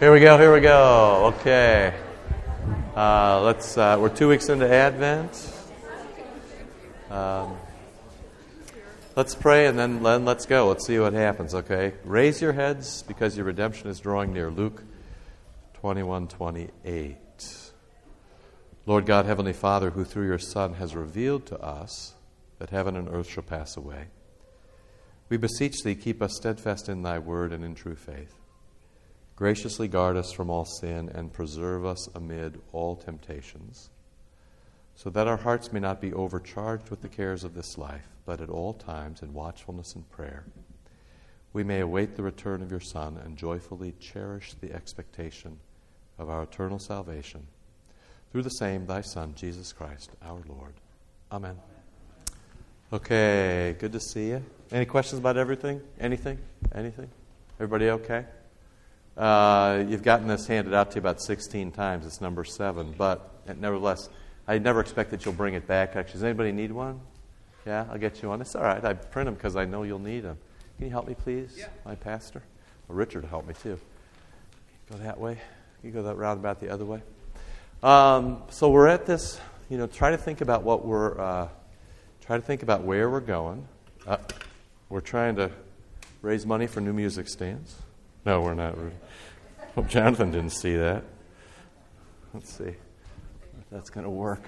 Here we go, here we go. Okay. Uh, let's, uh, we're two weeks into Advent. Um, let's pray and then, then let's go. Let's see what happens, okay? Raise your heads because your redemption is drawing near. Luke 21 28. Lord God, Heavenly Father, who through your Son has revealed to us that heaven and earth shall pass away, we beseech thee, keep us steadfast in thy word and in true faith. Graciously guard us from all sin and preserve us amid all temptations, so that our hearts may not be overcharged with the cares of this life, but at all times in watchfulness and prayer we may await the return of your Son and joyfully cherish the expectation of our eternal salvation. Through the same, thy Son, Jesus Christ, our Lord. Amen. Okay, good to see you. Any questions about everything? Anything? Anything? Everybody okay? Uh, you've gotten this handed out to you about 16 times. It's number seven, but nevertheless, I never expect that you'll bring it back. Actually, does anybody need one? Yeah, I'll get you one. It's all right. I print them because I know you'll need them. Can you help me, please, yeah. my pastor? Well, Richard help me too. Go that way. You go that roundabout the other way. Um, so we're at this. You know, try to think about what we're. Uh, try to think about where we're going. Uh, we're trying to raise money for new music stands. No, we're not. Hope Jonathan didn't see that. Let's see if that's going to work.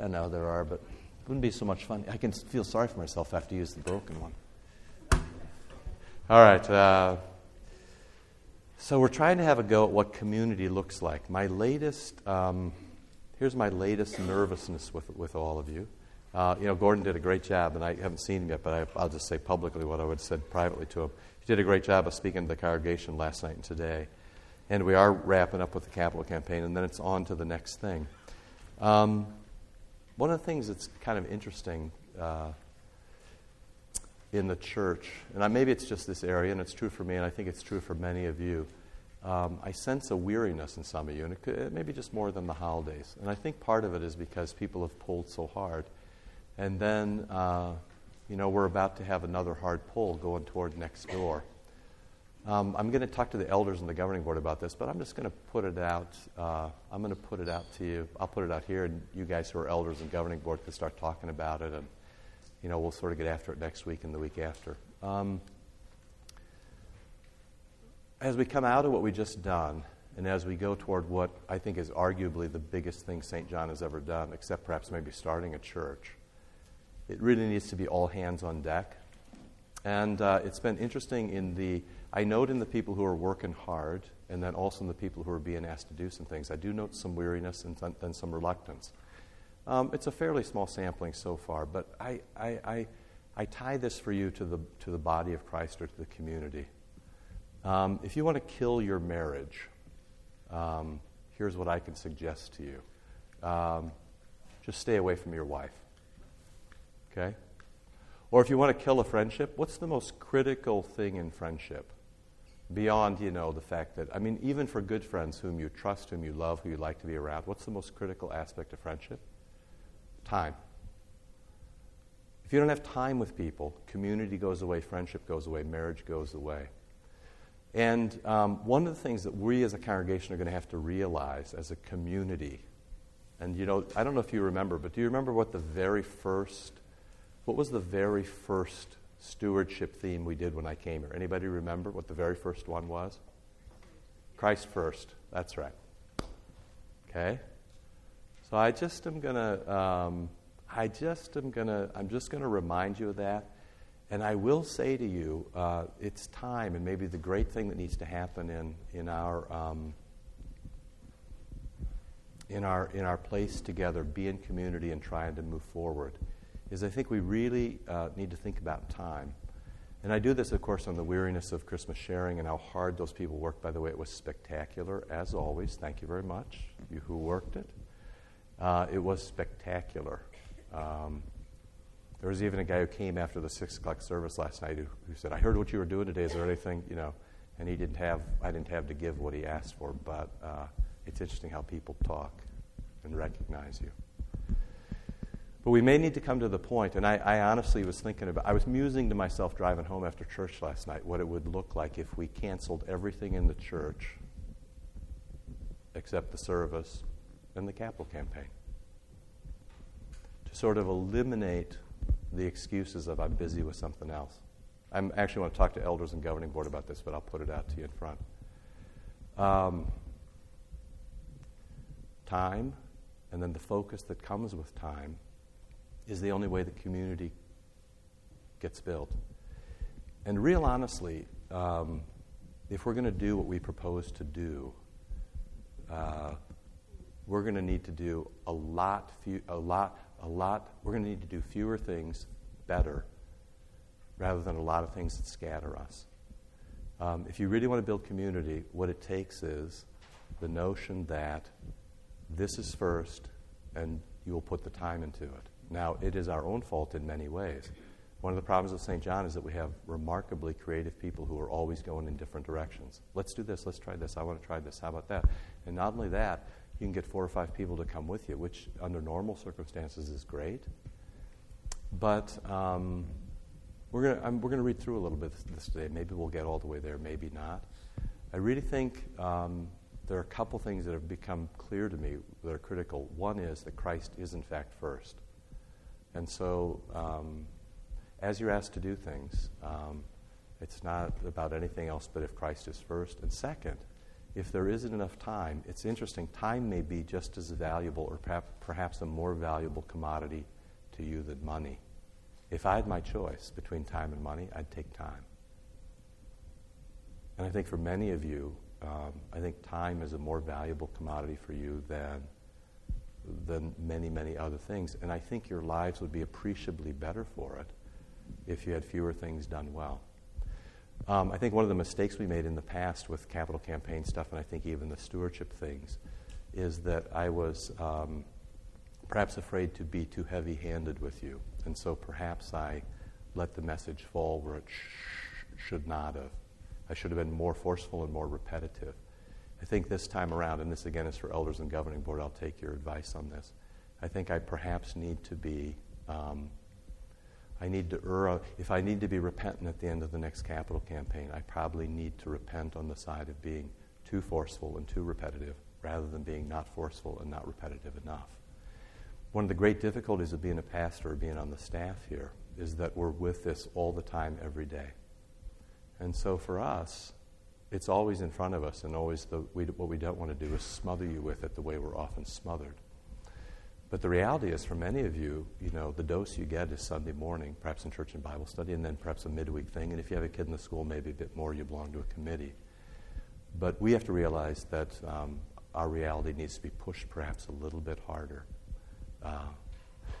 I know there are, but it wouldn't be so much fun. I can feel sorry for myself after use the broken one. All right. Uh, so we're trying to have a go at what community looks like. My latest, um, here's my latest nervousness with, with all of you. Uh, you know, Gordon did a great job, and I haven't seen him yet, but I, will just say publicly what I would have said privately to him. He did a great job of speaking to the congregation last night and today. And we are wrapping up with the capital campaign, and then it's on to the next thing. Um, one of the things that's kind of interesting uh, in the church, and I, maybe it's just this area, and it's true for me, and I think it's true for many of you. Um, I sense a weariness in some of you, and it, could, it may be just more than the holidays. And I think part of it is because people have pulled so hard. And then, uh, you know, we're about to have another hard pull going toward next door. Um, I'm going to talk to the elders and the governing board about this, but I'm just going to put it out. Uh, I'm going to put it out to you. I'll put it out here, and you guys who are elders and governing board can start talking about it, and you know we'll sort of get after it next week and the week after. Um, as we come out of what we just done, and as we go toward what I think is arguably the biggest thing St. John has ever done, except perhaps maybe starting a church, it really needs to be all hands on deck. And uh, it's been interesting in the, I note in the people who are working hard, and then also in the people who are being asked to do some things, I do note some weariness and then some reluctance. Um, it's a fairly small sampling so far, but I, I, I, I, tie this for you to the, to the body of Christ or to the community. Um, if you want to kill your marriage, um, here's what I can suggest to you um, just stay away from your wife. Okay? Or if you want to kill a friendship, what's the most critical thing in friendship? Beyond, you know, the fact that, I mean, even for good friends whom you trust, whom you love, who you like to be around, what's the most critical aspect of friendship? Time. If you don't have time with people, community goes away, friendship goes away, marriage goes away. And um, one of the things that we as a congregation are going to have to realize as a community, and you know, I don't know if you remember, but do you remember what the very first what was the very first stewardship theme we did when I came here? Anybody remember what the very first one was? Christ first. That's right. Okay? So I just am going to, um, I just am going to, I'm just going to remind you of that. And I will say to you, uh, it's time, and maybe the great thing that needs to happen in, in, our, um, in, our, in our place together, be in community and trying to move forward, is I think we really uh, need to think about time. And I do this, of course, on the weariness of Christmas sharing and how hard those people worked. By the way, it was spectacular, as always. Thank you very much, you who worked it. Uh, it was spectacular. Um, there was even a guy who came after the six o'clock service last night who, who, said, "I heard what you were doing today. Is there anything you know?" And he didn't have, I didn't have to give what he asked for. But uh, it's interesting how people talk and recognize you. But we may need to come to the point, and I, I, honestly was thinking about, I was musing to myself driving home after church last night what it would look like if we canceled everything in the church except the service and the capital campaign. To sort of eliminate the excuses of I'm busy with something else. I actually want to talk to elders and governing board about this, but I'll put it out to you in front. Um, time, and then the focus that comes with time, is the only way the community gets built. And real honestly, um, if we're going to do what we propose to do, uh, we're going to need to do a lot, few, a lot, a lot. We're going to need to do fewer things better, rather than a lot of things that scatter us. Um, if you really want to build community, what it takes is the notion that this is first, and you will put the time into it. Now, it is our own fault in many ways. One of the problems of St. John is that we have remarkably creative people who are always going in different directions. Let's do this, let's try this, I want to try this, how about that? And not only that, you can get four or five people to come with you, which under normal circumstances is great. But um, we're going to read through a little bit this today. Maybe we'll get all the way there, maybe not. I really think um, there are a couple things that have become clear to me that are critical. One is that Christ is, in fact, first. And so, um, as you're asked to do things, um, it's not about anything else but if Christ is first. And second, if there isn't enough time, it's interesting, time may be just as valuable or perhaps a more valuable commodity to you than money. If I had my choice between time and money, I'd take time. And I think for many of you, um, I think time is a more valuable commodity for you than, than many, many other things. And I think your lives would be appreciably better for it if you had fewer things done well. Um, I think one of the mistakes we made in the past with capital campaign stuff, and I think even the stewardship things, is that I was um, perhaps afraid to be too heavy handed with you. And so perhaps I let the message fall where it sh- should not have. I should have been more forceful and more repetitive. I think this time around, and this again is for elders and governing board, I'll take your advice on this. I think I perhaps need to be um, I need to err. If I need to be repentant at the end of the next capital campaign, I probably need to repent on the side of being too forceful and too repetitive rather than being not forceful and not repetitive enough. One of the great difficulties of being a pastor or being on the staff here is that we're with this all the time, every day. And so for us, it's always in front of us, and always the, we, what we don't want to do is smother you with it the way we're often smothered. But the reality is, for many of you, you know, the dose you get is Sunday morning, perhaps in church and Bible study, and then perhaps a midweek thing. And if you have a kid in the school, maybe a bit more, you belong to a committee. But we have to realize that um, our reality needs to be pushed perhaps a little bit harder. Uh,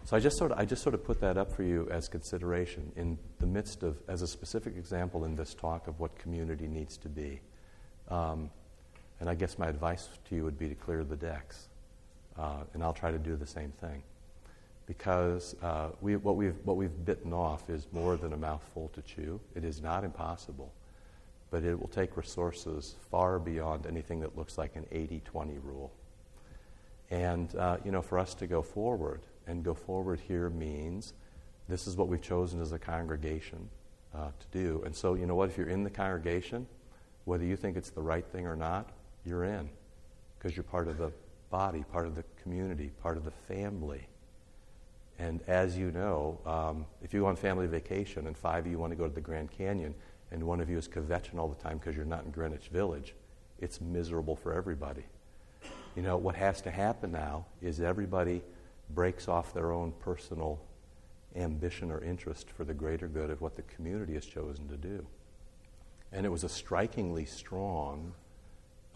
so I just sort of I just sort of put that up for you as consideration in the midst of as a specific example in this talk of what community needs to be. Um, and I guess my advice to you would be to clear the decks. Uh, and I'll try to do the same thing. Because uh, we, what, we've, what we've bitten off is more than a mouthful to chew. It is not impossible, but it will take resources far beyond anything that looks like an 80 20 rule. And, uh, you know, for us to go forward, and go forward here means this is what we've chosen as a congregation uh, to do. And so, you know what? If you're in the congregation, whether you think it's the right thing or not, you're in because you're part of the body, part of the community, part of the family. And as you know, um, if you go on family vacation and five of you want to go to the Grand Canyon and one of you is kvetching all the time because you're not in Greenwich Village, it's miserable for everybody. You know, what has to happen now is everybody breaks off their own personal ambition or interest for the greater good of what the community has chosen to do. And it was a strikingly strong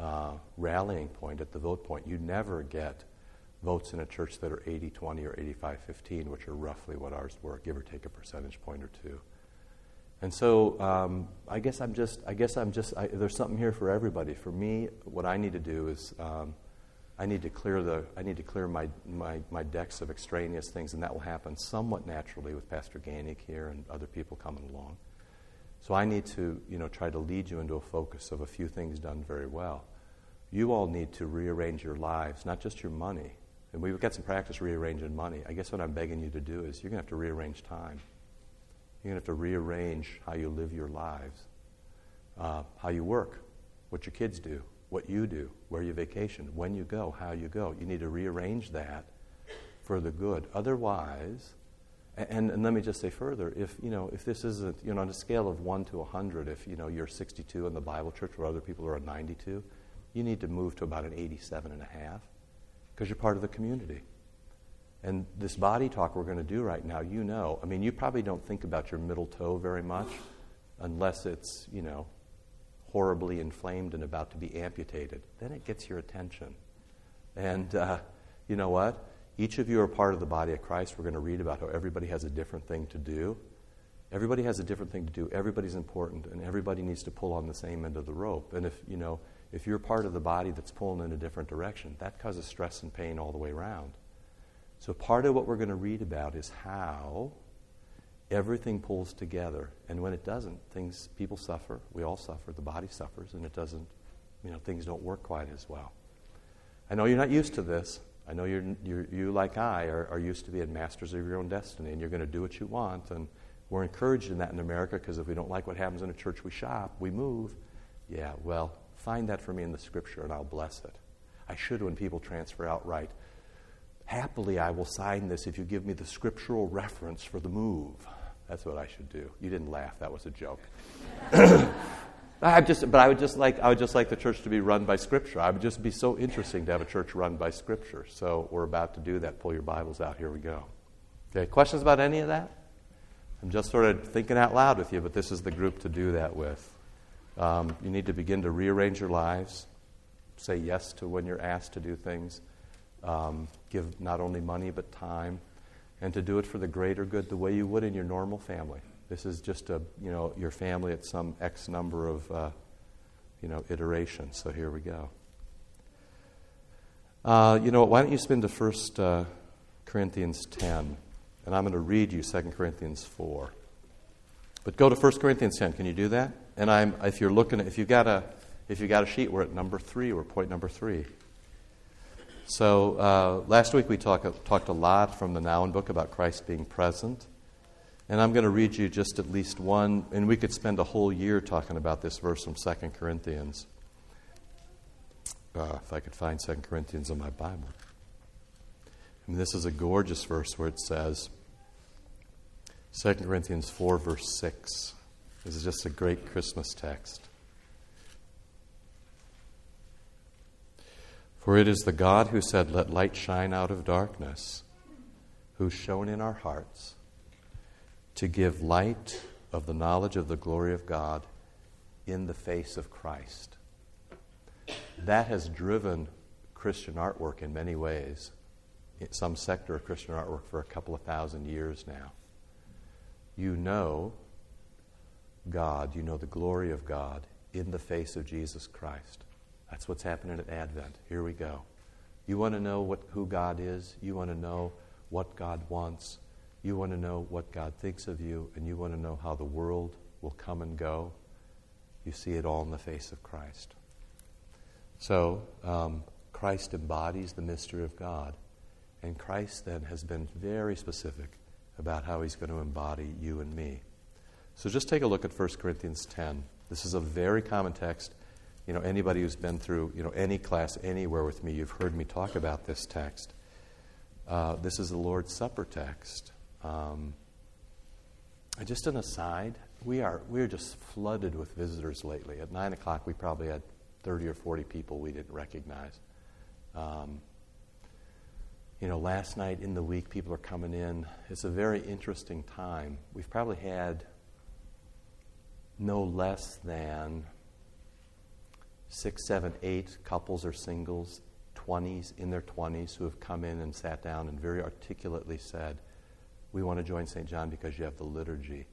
uh, rallying point at the vote point. You never get votes in a church that are 80 20 or 85 15, which are roughly what ours were, give or take a percentage point or two. And so um, I guess I'm just, I guess I'm just, I, there's something here for everybody. For me, what I need to do is um, I need to clear, the, I need to clear my, my, my decks of extraneous things, and that will happen somewhat naturally with Pastor Ganik here and other people coming along. So I need to, you know, try to lead you into a focus of a few things done very well. You all need to rearrange your lives, not just your money. And we've got some practice rearranging money. I guess what I'm begging you to do is you're going to have to rearrange time. You're going to have to rearrange how you live your lives, uh, how you work, what your kids do, what you do, where you vacation, when you go, how you go. You need to rearrange that for the good. Otherwise, and, and, let me just say further, if you know, if this isn't, you know, on a scale of one to hundred, if you know you're 62 in the Bible church where other people are at 92, you need to move to about an 87 and a half because you're part of the community. And this body talk we're going to do right now, you know, I mean, you probably don't think about your middle toe very much unless it's, you know, horribly inflamed and about to be amputated. Then it gets your attention. And uh, you know what? Each of you are part of the body of Christ. We're going to read about how everybody has a different thing to do. Everybody has a different thing to do. Everybody's important, and everybody needs to pull on the same end of the rope. And if you know, if you're part of the body that's pulling in a different direction, that causes stress and pain all the way around. So part of what we're going to read about is how everything pulls together, and when it doesn't, things people suffer. We all suffer. The body suffers, and it doesn't. You know, things don't work quite as well. I know you're not used to this. I know you're, you're, you, like I, are, are used to being masters of your own destiny, and you're going to do what you want. And we're encouraged in that in America because if we don't like what happens in a church, we shop, we move. Yeah, well, find that for me in the scripture, and I'll bless it. I should when people transfer outright. Happily, I will sign this if you give me the scriptural reference for the move. That's what I should do. You didn't laugh. That was a joke. I just, but I would just like I would just like the church to be run by Scripture. I would just be so interesting to have a church run by Scripture. So we're about to do that. Pull your Bibles out. Here we go. Okay, questions about any of that? I'm just sort of thinking out loud with you, but this is the group to do that with. Um, you need to begin to rearrange your lives. Say yes to when you're asked to do things. Um, give not only money but time, and to do it for the greater good, the way you would in your normal family. This is just a, you know, your family at some X number of, uh, you know, iterations. So here we go. Uh, you know? Why don't you spin to 1 uh, Corinthians 10? And I'm going to read you 2 Corinthians 4. But go to 1 Corinthians 10. Can you do that? And I'm, if you're looking at, if you've got a, if you've got a sheet, we're at number three. We're point number three. So uh, last week we talk, talked a lot from the Nouwen book about Christ being present. And I'm going to read you just at least one, and we could spend a whole year talking about this verse from 2 Corinthians. Uh, if I could find 2 Corinthians in my Bible. I mean, this is a gorgeous verse where it says, 2 Corinthians 4, verse 6. This is just a great Christmas text. For it is the God who said, Let light shine out of darkness, who shone in our hearts to give light of the knowledge of the glory of God in the face of Christ. That has driven Christian artwork in many ways, in some sector of Christian artwork for a couple of thousand years now. You know God, you know the glory of God in the face of Jesus Christ. That's what's happening at Advent. Here we go. You want to know what, who God is? You want to know what God wants? You want to know what God thinks of you, and you want to know how the world will come and go. You see it all in the face of Christ. So, um, Christ embodies the mystery of God. And Christ then has been very specific about how he's going to embody you and me. So just take a look at 1 Corinthians 10. This is a very common text. You know, anybody who's been through, you know, any class anywhere with me, you've heard me talk about this text. Uh, this is the Lord's Supper text. Um, just an aside, we are we are just flooded with visitors lately. At nine o'clock, we probably had thirty or forty people we didn't recognize. Um, you know, last night in the week, people are coming in. It's a very interesting time. We've probably had no less than six, seven, eight couples or singles, 20s in their 20s, who have come in and sat down and very articulately said, we want to join St. John because you have the liturgy.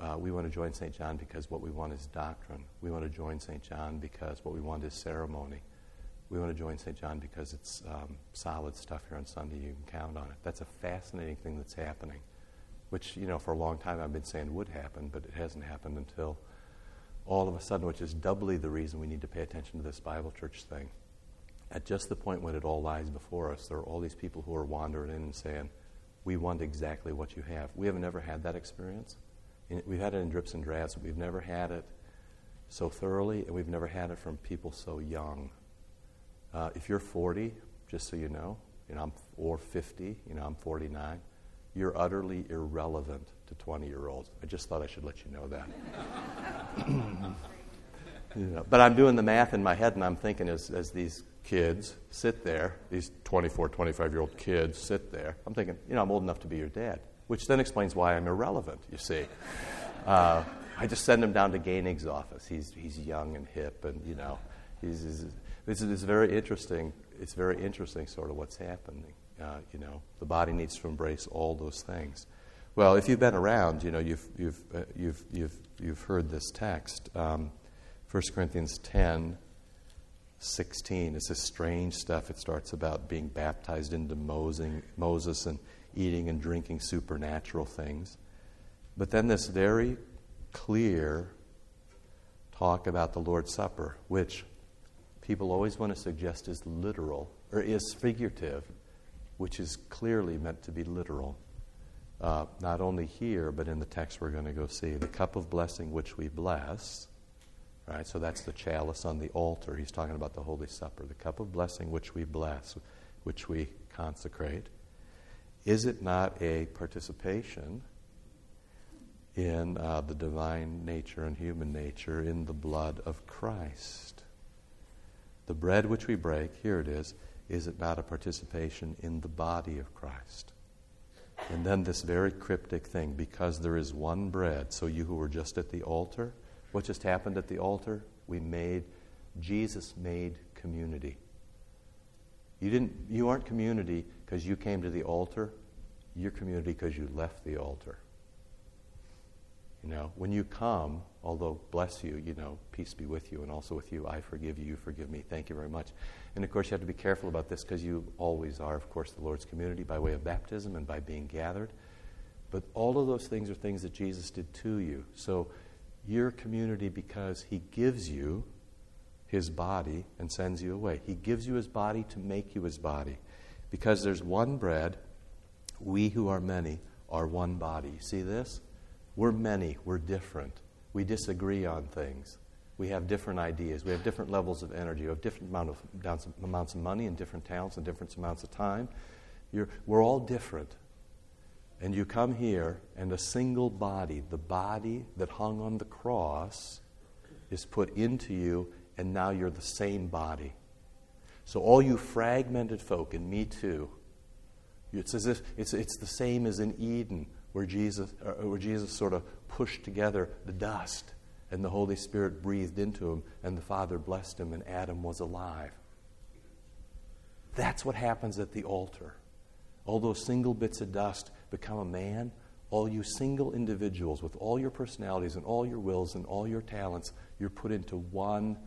Uh, we want to join St. John because what we want is doctrine. We want to join St. John because what we want is ceremony. We want to join St. John because it's um, solid stuff here on Sunday. You can count on it. That's a fascinating thing that's happening, which, you know, for a long time I've been saying would happen, but it hasn't happened until all of a sudden, which is doubly the reason we need to pay attention to this Bible church thing. At just the point when it all lies before us, there are all these people who are wandering in and saying, we want exactly what you have. We have never had that experience. We've had it in drips and drabs, but we've never had it so thoroughly, and we've never had it from people so young. Uh, if you're 40, just so you know, you know, I'm, or 50, you know, I'm 49, you're utterly irrelevant to 20 year olds. I just thought I should let you know that. you know, but I'm doing the math in my head, and I'm thinking as, as these kids sit there, these 24, 25 year old kids sit there, I'm thinking, you know, I'm old enough to be your dad, which then explains why I'm irrelevant, you see. Uh, I just send him down to Gainig's office. He's, he's young and hip, and, you know, he's, he's, it's, it's very interesting. It's very interesting, sort of, what's happening. Uh, you know, the body needs to embrace all those things. Well, if you've been around, you know, you've, you've, uh, you've, you've, you've heard this text. Um, 1 Corinthians 10, 16. It's this strange stuff. It starts about being baptized into Moses and eating and drinking supernatural things. But then this very clear talk about the Lord's Supper, which people always want to suggest is literal or is figurative, which is clearly meant to be literal. Uh, not only here, but in the text we're going to go see. The cup of blessing which we bless, right? So that's the chalice on the altar. He's talking about the Holy Supper. The cup of blessing which we bless, which we consecrate. Is it not a participation in uh, the divine nature and human nature in the blood of Christ. The bread which we break, here it is, is it not a participation in the body of Christ? And then this very cryptic thing, because there is one bread, so you who were just at the altar, what just happened at the altar? We made, Jesus made community. You, didn't, you aren't community because you came to the altar, you're community because you left the altar. You know, when you come, although bless you, you know, peace be with you, and also with you, I forgive you, you forgive me. Thank you very much. And of course, you have to be careful about this because you always are, of course, the Lord's community by way of baptism and by being gathered. But all of those things are things that Jesus did to you. So you're community because He gives you His body and sends you away. He gives you His body to make you His body. Because there's one bread, we who are many are one body. See this? We're many, we're different. We disagree on things. We have different ideas. We have different levels of energy. We have different amount of, amounts of money and different talents and different amounts of time. You're, we're all different. And you come here, and a single body, the body that hung on the cross, is put into you, and now you're the same body. So, all you fragmented folk, and me too, it's as if it's, it's the same as in Eden where Jesus, uh, where Jesus sort of pushed together the dust and the Holy Spirit breathed into him and the Father blessed him and Adam was alive. That's what happens at the altar. All those single bits of dust become a man. All you single individuals with all your personalities and all your wills and all your talents, you're put into one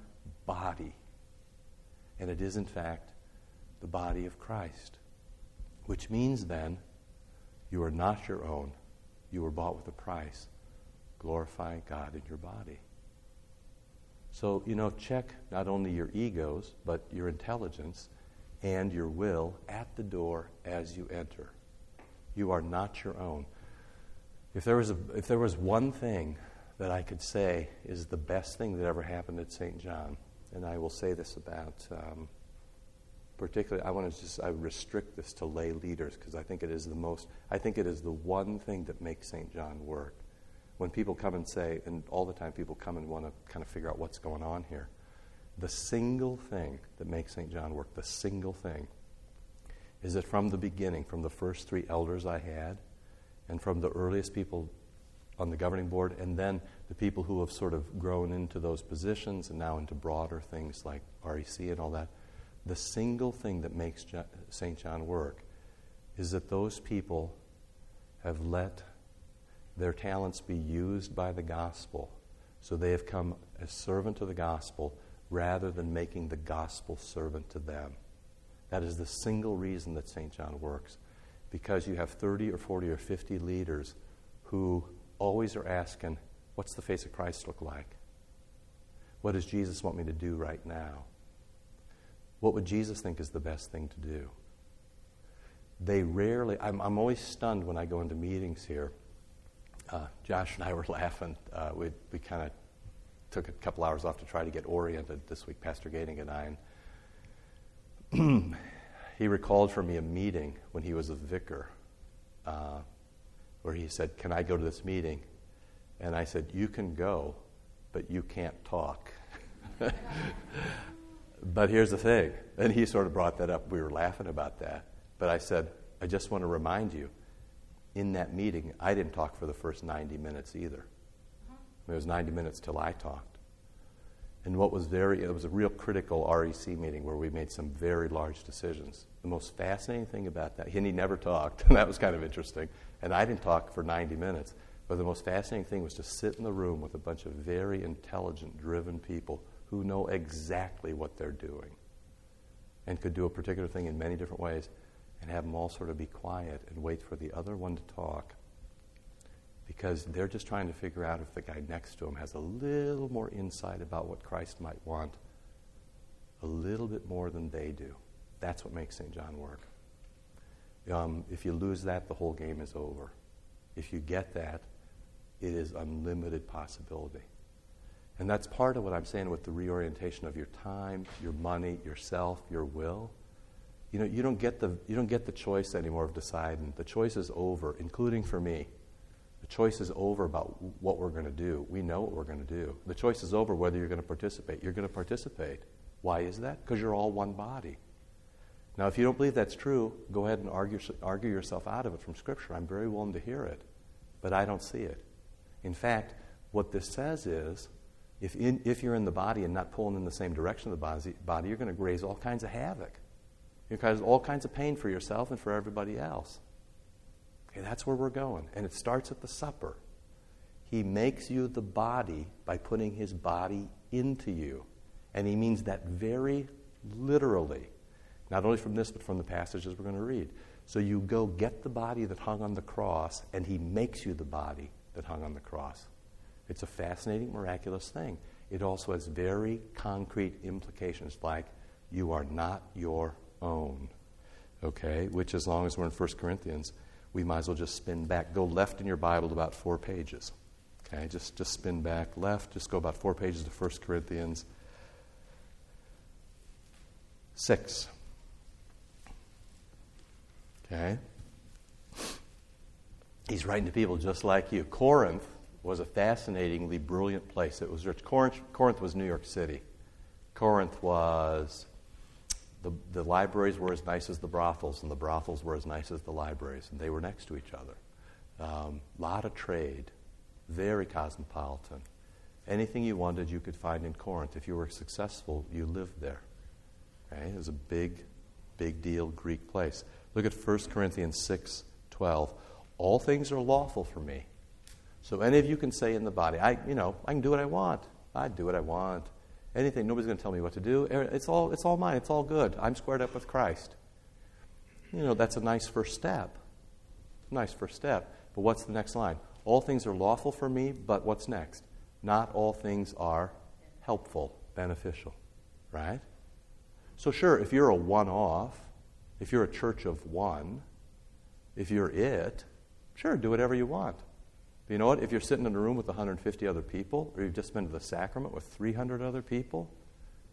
body. And it is, in fact, the body of Christ. Which means then, you are not your own. You were bought with a price. Glorify God in your body. So, you know, check not only your egos, but your intelligence and your will at the door as you enter. You are not your own. If there was, a, if there was one thing that I could say is the best thing that ever happened at St. John, and I will say this about um, particularly, I want to just I restrict this to lay leaders because I think it is the most, I think it is the one thing that makes St. John work. When people come and say, and all the time people come and want to kind of figure out what's going on here, the single thing that makes St. John work, the single thing, is that from the beginning, from the first three elders I had, and from the earliest people on the governing board, and then the people who have sort of grown into those positions and now into broader things like REC and all that, the single thing that makes St. John work is that those people have let their talents be used by the gospel. So they have come as servant to the gospel rather than making the gospel servant to them. That is the single reason that St. John works. Because you have 30 or 40 or 50 leaders who always are asking, What's the face of Christ look like? What does Jesus want me to do right now? What would Jesus think is the best thing to do? They rarely, I'm, I'm always stunned when I go into meetings here. Uh, Josh and I were laughing. Uh, we we kind of took a couple hours off to try to get oriented this week, Pastor Gating and I. And he recalled for me a meeting when he was a vicar uh, where he said, Can I go to this meeting? And I said, You can go, but you can't talk. but here's the thing. And he sort of brought that up. We were laughing about that. But I said, I just want to remind you in that meeting, I didn't talk for the first 90 minutes either. Mm-hmm. It was 90 minutes till I talked. And what was very, it was a real critical REC meeting where we made some very large decisions. The most fascinating thing about that, and he never talked, and that was kind of interesting. And I didn't talk for 90 minutes. But the most fascinating thing was to sit in the room with a bunch of very intelligent, driven people who know exactly what they're doing and could do a particular thing in many different ways and have them all sort of be quiet and wait for the other one to talk because they're just trying to figure out if the guy next to him has a little more insight about what Christ might want, a little bit more than they do. That's what makes St. John work. Um, if you lose that, the whole game is over. If you get that, it is unlimited possibility. And that's part of what I'm saying with the reorientation of your time, your money, yourself, your will. You know, you don't get the, you don't get the choice anymore of deciding. The choice is over, including for me. The choice is over about what we're going to do. We know what we're going to do. The choice is over whether you're going to participate. You're going to participate. Why is that? Because you're all one body. Now, if you don't believe that's true, go ahead and argue, argue yourself out of it from Scripture. I'm very willing to hear it, but I don't see it. In fact, what this says is if, in, if you're in the body and not pulling in the same direction of the body, you're going to raise all kinds of havoc. You cause all kinds of pain for yourself and for everybody else. Okay, that's where we're going. And it starts at the supper. He makes you the body by putting his body into you. And he means that very literally, not only from this, but from the passages we're going to read. So you go get the body that hung on the cross, and he makes you the body that hung on the cross. It's a fascinating, miraculous thing. It also has very concrete implications, like you are not your own. Okay? Which, as long as we're in 1 Corinthians, we might as well just spin back. Go left in your Bible about four pages. Okay? Just, just spin back left. Just go about four pages to 1 Corinthians 6. Okay? He's writing to people just like you. Corinth was a fascinatingly brilliant place. It was rich. Corinth, Corinth was New York City. Corinth was the, the libraries were as nice as the brothels, and the brothels were as nice as the libraries, and they were next to each other. A um, lot of trade, very cosmopolitan. Anything you wanted, you could find in Corinth. If you were successful, you lived there. It was a big, big deal Greek place. Look at 1 Corinthians 6 12. All things are lawful for me. So any of you can say in the body, I, you know, I can do what I want. I do what I want anything. Nobody's going to tell me what to do. Er, it's all, it's all mine. It's all good. I'm squared up with Christ. You know, that's a nice first step. Nice first step. But what's the next line? All things are lawful for me, but what's next? Not all things are helpful, beneficial. Right? So, sure, if you're a one off, if you're a church of one, if you're it, sure, do whatever you want. But you know what? If you're sitting in a room with 150 other people, or you've just been to the sacrament with 300 other people,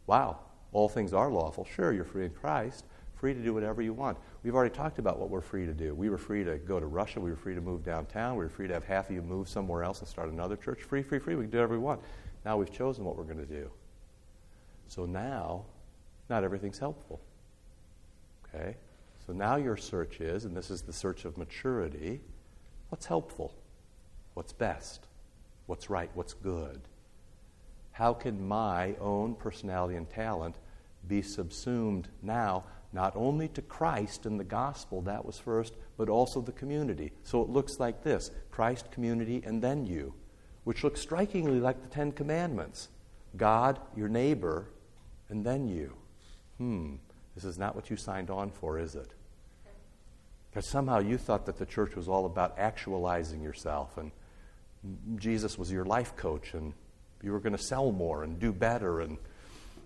wow, all things are lawful. Sure, you're free in Christ, free to do whatever you want. We've already talked about what we're free to do. We were free to go to Russia. We were free to move downtown. We were free to have half of you move somewhere else and start another church. Free, free, free. We can do whatever we want. Now we've chosen what we're going to do. So now, not everything's helpful. Okay? So now your search is, and this is the search of maturity, what's helpful? What's best, what's right, what's good. How can my own personality and talent be subsumed now, not only to Christ and the gospel, that was first, but also the community? So it looks like this Christ, community, and then you, which looks strikingly like the Ten Commandments God, your neighbor, and then you. Hmm, this is not what you signed on for, is it? Because somehow you thought that the church was all about actualizing yourself and Jesus was your life coach and you were going to sell more and do better and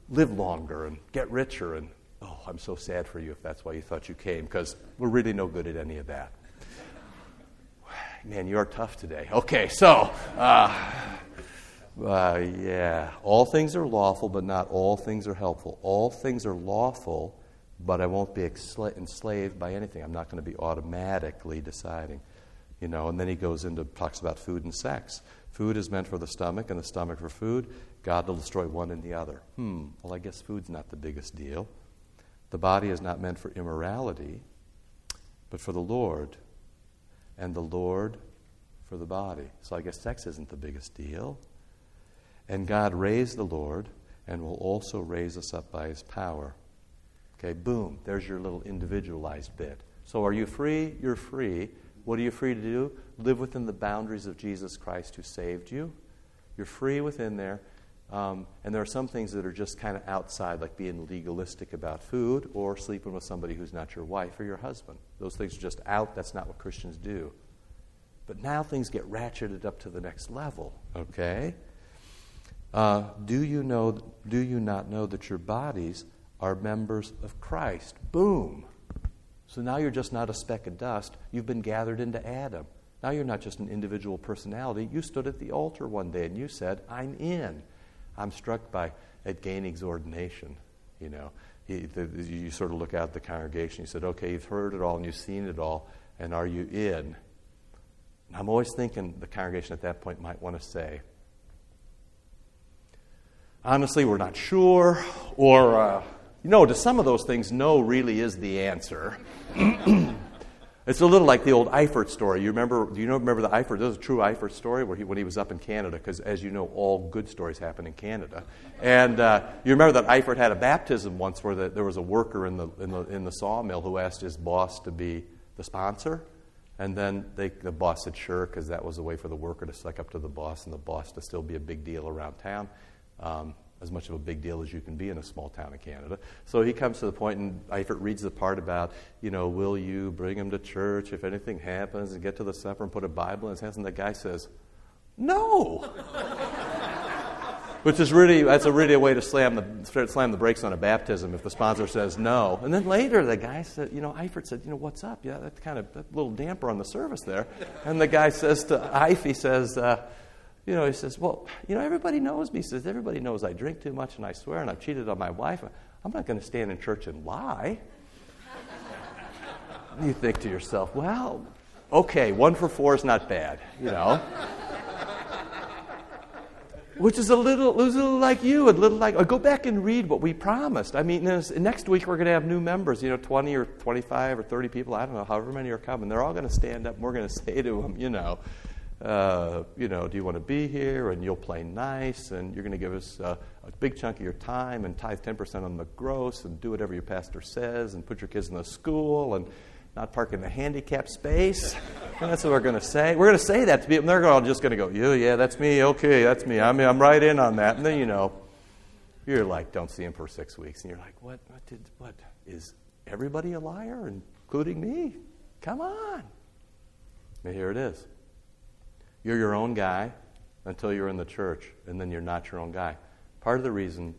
live longer and get richer. And oh, I'm so sad for you if that's why you thought you came because we're really no good at any of that. Man, you're tough today. Okay, so, uh, Uh, yeah. All things are lawful, but not all things are helpful. All things are lawful, but I won't be enslaved by anything. I'm not going to be automatically deciding. You know, and then he goes into talks about food and sex. Food is meant for the stomach, and the stomach for food. God will destroy one and the other. Hmm. Well, I guess food's not the biggest deal. The body is not meant for immorality, but for the Lord, and the Lord for the body. So I guess sex isn't the biggest deal. And God raised the Lord and will also raise us up by his power. Okay, boom, there's your little individualized bit. So are you free? You're free. What are you free to do? Live within the boundaries of Jesus Christ who saved you. You're free within there. Um, and there are some things that are just kind of outside, like being legalistic about food or sleeping with somebody who's not your wife or your husband. Those things are just out. That's not what Christians do. But now things get ratcheted up to the next level, okay? Uh, do you know? Do you not know that your bodies are members of Christ? Boom. So now you're just not a speck of dust. You've been gathered into Adam. Now you're not just an individual personality. You stood at the altar one day and you said, "I'm in." I'm struck by Ed Gaining's ordination. You know, he, the, you sort of look out at the congregation. You said, "Okay, you've heard it all and you've seen it all, and are you in?" I'm always thinking the congregation at that point might want to say, honestly, we're not sure, or, uh, you know, to some of those things, no really is the answer. it's a little like the old Eifert story. You remember, do you know, remember the Eifert? This is a true Eifert story where he, when he was up in Canada, because as you know, all good stories happen in Canada. And uh, you remember that Eifert had a baptism once where the, there was a worker in the, in, the, in the sawmill who asked his boss to be the sponsor. And then they, the boss said sure, because that was a way for the worker to suck up to the boss and the boss to still be a big deal around town um, as much of a big deal as you can be in a small town in Canada. So he comes to the point, and Eifert reads the part about, you know, will you bring him to church if anything happens and get to the supper and put a Bible in his hands? And the guy says, no. Which is really, that's a really a way to slam the, slam the brakes on a baptism if the sponsor says no. And then later the guy said, you know, Eifert said, you know, what's up? Yeah, that's kind of a little damper on the service there. And the guy says to Eif, he says, uh, you know, he says, Well, you know, everybody knows me. He says, Everybody knows I drink too much and I swear and I've cheated on my wife. I'm not going to stand in church and lie. you think to yourself, Well, okay, one for four is not bad, you know. Which is a little, a little like you, a little like, go back and read what we promised. I mean, next week we're going to have new members, you know, 20 or 25 or 30 people, I don't know, however many are coming. They're all going to stand up and we're going to say to them, you know, uh, you know, do you want to be here? And you'll play nice, and you're going to give us uh, a big chunk of your time and tithe 10% on the gross and do whatever your pastor says and put your kids in the school and not park in the handicap space. and that's what we're going to say. We're going to say that to people, and they're all just going to go, yeah, yeah, that's me. Okay, that's me. I'm, I'm right in on that. And then, you know, you're like, don't see him for six weeks. And you're like, what, what did, what, is everybody a liar, including me? Come on. And here it is. You're your own guy until you're in the church, and then you're not your own guy. Part of the reason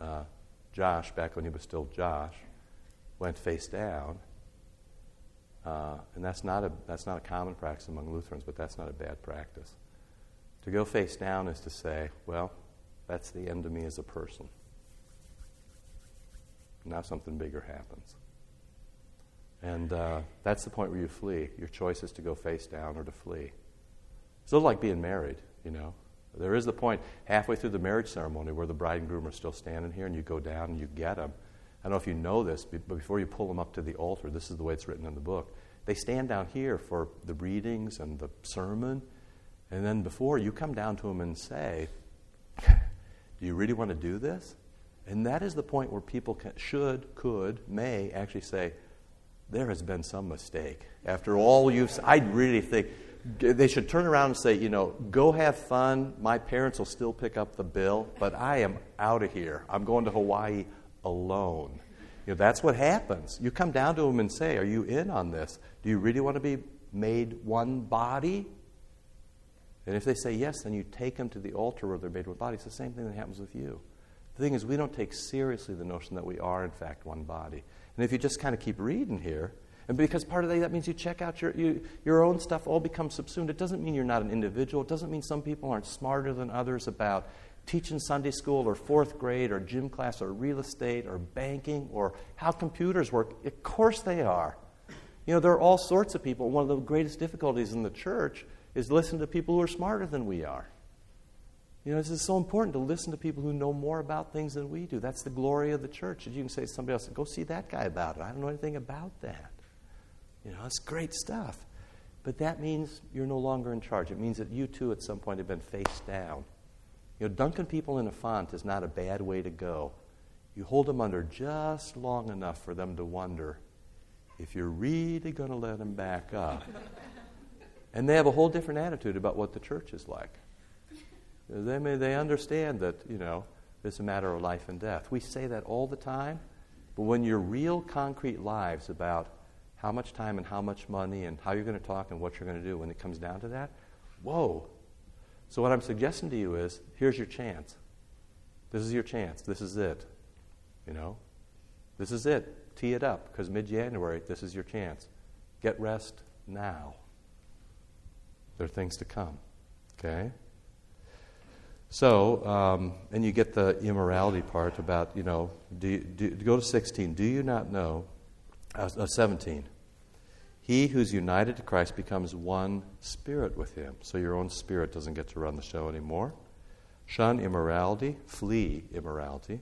uh, Josh, back when he was still Josh, went face down, uh, and that's not, a, that's not a common practice among Lutherans, but that's not a bad practice. To go face down is to say, well, that's the end of me as a person. Now something bigger happens. And uh, that's the point where you flee. Your choice is to go face down or to flee. It's a little like being married, you know. There is the point halfway through the marriage ceremony where the bride and groom are still standing here and you go down and you get them. I don't know if you know this, but before you pull them up to the altar, this is the way it's written in the book. They stand down here for the readings and the sermon. And then before, you come down to them and say, Do you really want to do this? And that is the point where people can, should, could, may actually say, There has been some mistake. After all you've, I really think they should turn around and say, you know, go have fun. My parents will still pick up the bill, but I am out of here. I'm going to Hawaii alone. You know, that's what happens. You come down to them and say, Are you in on this? Do you really want to be made one body? And if they say yes, then you take them to the altar where they're made one body. It's the same thing that happens with you. The thing is, we don't take seriously the notion that we are, in fact, one body. And if you just kind of keep reading here, And because part of that, that means you check out your, you, your own stuff, all becomes subsumed. It doesn't mean you're not an individual. It doesn't mean some people aren't smarter than others about teaching Sunday school or fourth grade or gym class or real estate or banking or how computers work. Of course they are. You know, there are all sorts of people. One of the greatest difficulties in the church is listen to people who are smarter than we are. You know, this is so important to listen to people who know more about things than we do. That's the glory of the church. You can say to somebody else, go see that guy about it. I don't know anything about that. You know, it's great stuff. But that means you're no longer in charge. It means that you too at some point have been face down. You know, dunking people in a font is not a bad way to go. You hold them under just long enough for them to wonder if you're really going to let them back up. and they have a whole different attitude about what the church is like. They, may, they understand that, you know, it's a matter of life and death. We say that all the time, but when your real concrete lives about how much time and how much money and how you're going to talk and what you're going to do when it comes down to that, whoa. So, what I'm suggesting to you is here's your chance. This is your chance. This is it. You know? This is it. Tee it up because mid January, this is your chance. Get rest now. There are things to come. Okay? So, um, and you get the immorality part about, you know, do, you, do go to 16. Do you not know? Uh, uh, 17. He who's united to Christ becomes one spirit with him. So your own spirit doesn't get to run the show anymore. Shun immorality, flee immorality.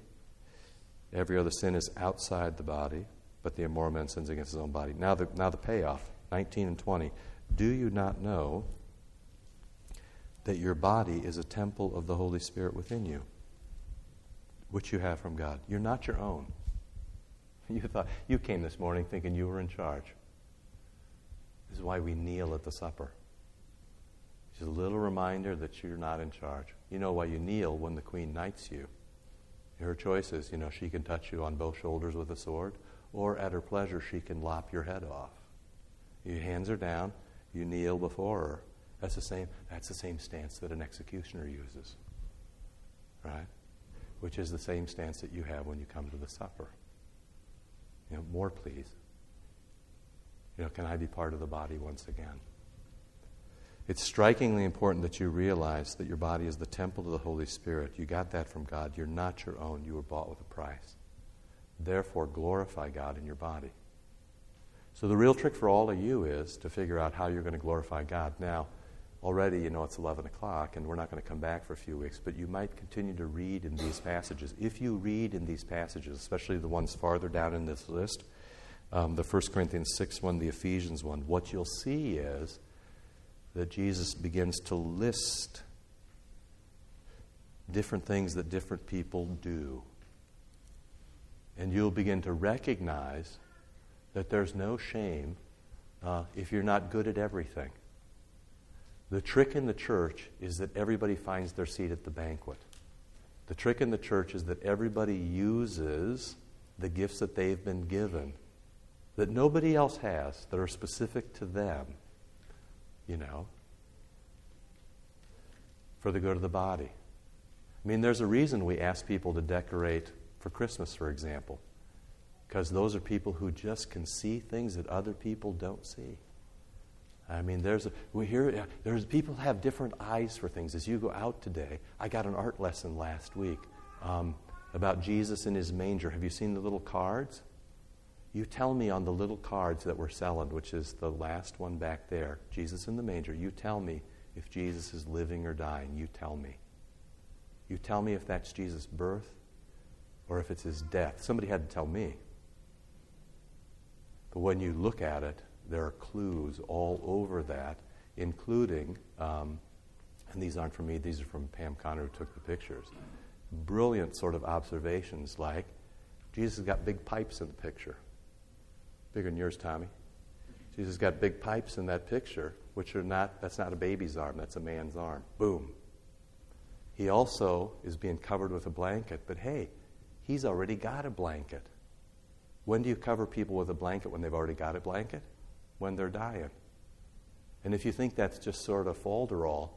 Every other sin is outside the body, but the immoral man sins against his own body. Now the, now the payoff, 19 and 20. Do you not know that your body is a temple of the Holy Spirit within you, which you have from God? You're not your own. You thought you came this morning thinking you were in charge. This is why we kneel at the supper. Just a little reminder that you're not in charge. You know why you kneel when the queen knights you. Her choice is, you know, she can touch you on both shoulders with a sword, or at her pleasure, she can lop your head off. Your hands are down, you kneel before her. That's the same, that's the same stance that an executioner uses. Right? Which is the same stance that you have when you come to the supper. You know, more please. You know, can I be part of the body once again? It's strikingly important that you realize that your body is the temple of the Holy Spirit. You got that from God. You're not your own. You were bought with a price. Therefore, glorify God in your body. So, the real trick for all of you is to figure out how you're going to glorify God. Now, already you know it's 11 o'clock, and we're not going to come back for a few weeks, but you might continue to read in these passages. If you read in these passages, especially the ones farther down in this list, um, the 1 Corinthians 6 one, the Ephesians one, what you'll see is that Jesus begins to list different things that different people do. And you'll begin to recognize that there's no shame uh, if you're not good at everything. The trick in the church is that everybody finds their seat at the banquet. The trick in the church is that everybody uses the gifts that they've been given that nobody else has that are specific to them, you know, for the good of the body. I mean, there's a reason we ask people to decorate for Christmas, for example, because those are people who just can see things that other people don't see. I mean, there's a, we hear there's people have different eyes for things. As you go out today, I got an art lesson last week um, about Jesus in his manger. Have you seen the little cards? You tell me on the little cards that we're selling, which is the last one back there, Jesus in the manger, you tell me if Jesus is living or dying. You tell me. You tell me if that's Jesus' birth or if it's his death. Somebody had to tell me. But when you look at it, there are clues all over that, including, um, and these aren't from me, these are from Pam Connor who took the pictures. Brilliant sort of observations like Jesus has got big pipes in the picture. Bigger than yours, Tommy. Jesus got big pipes in that picture, which are not, that's not a baby's arm, that's a man's arm. Boom. He also is being covered with a blanket, but hey, he's already got a blanket. When do you cover people with a blanket when they've already got a blanket? When they're dying. And if you think that's just sort of folderol,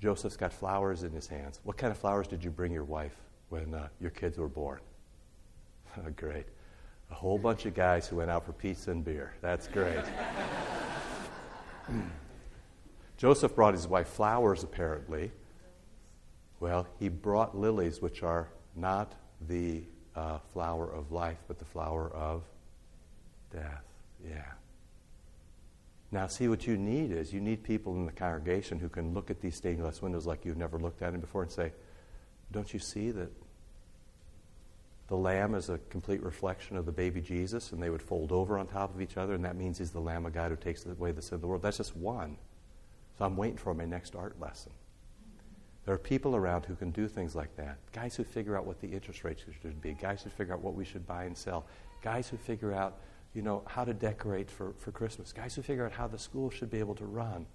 Joseph's got flowers in his hands. What kind of flowers did you bring your wife when uh, your kids were born? Great. A whole bunch of guys who went out for pizza and beer. That's great. Joseph brought his wife flowers, apparently. Well, he brought lilies, which are not the uh, flower of life, but the flower of death. Yeah. Now, see, what you need is you need people in the congregation who can look at these stained glass windows like you've never looked at them before and say, Don't you see that the lamb is a complete reflection of the baby Jesus? And they would fold over on top of each other, and that means he's the Lamb of God who takes away the sin of the world. That's just one. So I'm waiting for my next art lesson. There are people around who can do things like that. Guys who figure out what the interest rates should be, guys who figure out what we should buy and sell, guys who figure out you know, how to decorate for, for Christmas, guys who figure out how the school should be able to run.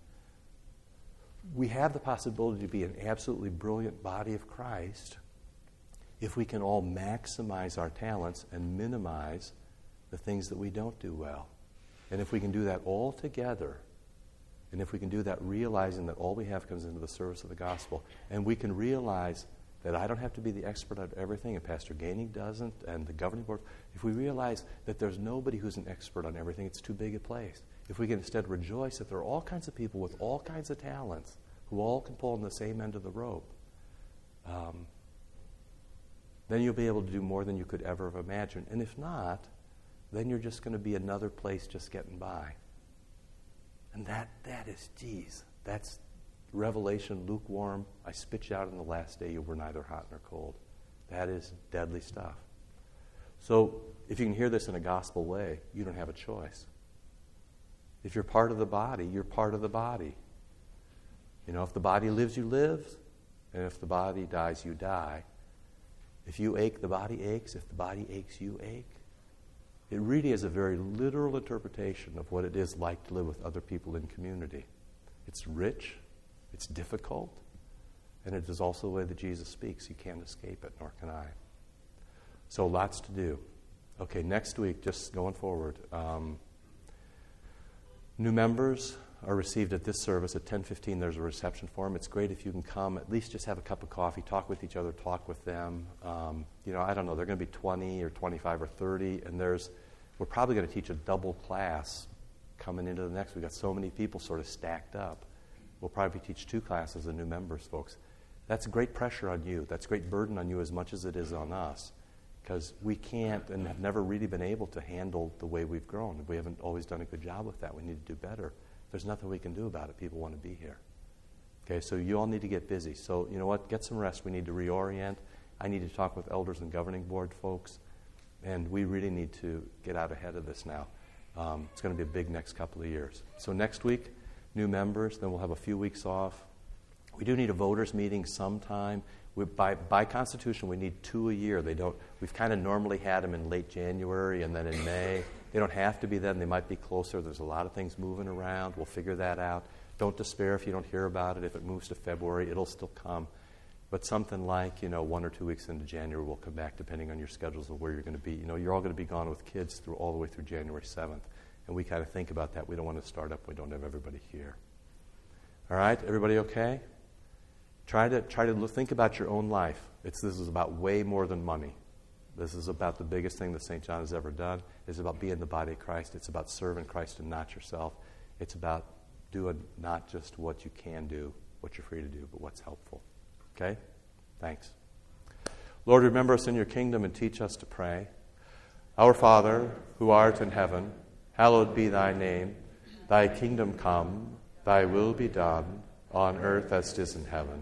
We have the possibility to be an absolutely brilliant body of Christ if we can all maximize our talents and minimize the things that we don't do well. And if we can do that all together, and if we can do that realizing that all we have comes into the service of the gospel, and we can realize that I don't have to be the expert at everything, and Pastor Gaining doesn't, and the governing board. If we realize that there's nobody who's an expert on everything, it's too big a place. If we can instead rejoice that there are all kinds of people with all kinds of talents who all can pull on the same end of the rope, um, then you'll be able to do more than you could ever have imagined. And if not, then you're just going to be another place just getting by. And that, that is, geez, that's, Revelation, lukewarm, I spit you out in the last day, you were neither hot nor cold. That is deadly stuff. So, if you can hear this in a gospel way, you don't have a choice. If you're part of the body, you're part of the body. You know, if the body lives, you live. And if the body dies, you die. If you ache, the body aches. If the body aches, you ache. It really is a very literal interpretation of what it is like to live with other people in community. It's rich, it's difficult, and it is also the way that Jesus speaks. You can't escape it, nor can I. So, lots to do. Okay, next week, just going forward, um, new members are received at this service at 10:15. There's a reception for them. It's great if you can come. At least just have a cup of coffee, talk with each other, talk with them. Um, you know, I don't know. They're going to be 20 or 25 or 30, and there's we're probably going to teach a double class coming into the next. We've got so many people sort of stacked up. We'll probably teach two classes of new members, folks. That's great pressure on you. That's great burden on you as much as it is on us because we can't and have never really been able to handle the way we've grown. We haven't always done a good job with that. We need to do better. There's nothing we can do about it. People want to be here. Okay, so you all need to get busy. So, you know what? Get some rest. We need to reorient. I need to talk with elders and governing board folks. And we really need to get out ahead of this now. Um, it's going to be a big next couple of years. So, next week, new members, then we'll have a few weeks off. We do need a voters meeting sometime. We, by, by Constitution, we need two a year. They don't, we've kind of normally had them in late January and then in May. They don't have to be then, they might be closer. There's a lot of things moving around. We'll figure that out. Don't despair if you don't hear about it. If it moves to February, it'll still come. But something like, you know, one or two weeks into January will come back depending on your schedules of where you're going to be. You know, you're all going to be gone with kids through all the way through January 7th. And we kind of think about that. We don't want to start up, we don't have everybody here. All right, everybody okay? Try to, try to think about your own life. It's, this is about way more than money. This is about the biggest thing that St. John has ever done. It's about being the body of Christ. It's about serving Christ and not yourself. It's about doing not just what you can do, what you're free to do, but what's helpful. Okay? Thanks. Lord, remember us in your kingdom and teach us to pray. Our Father, who art in heaven, Hallowed be thy name. Thy kingdom come, thy will be done, on earth as it is in heaven.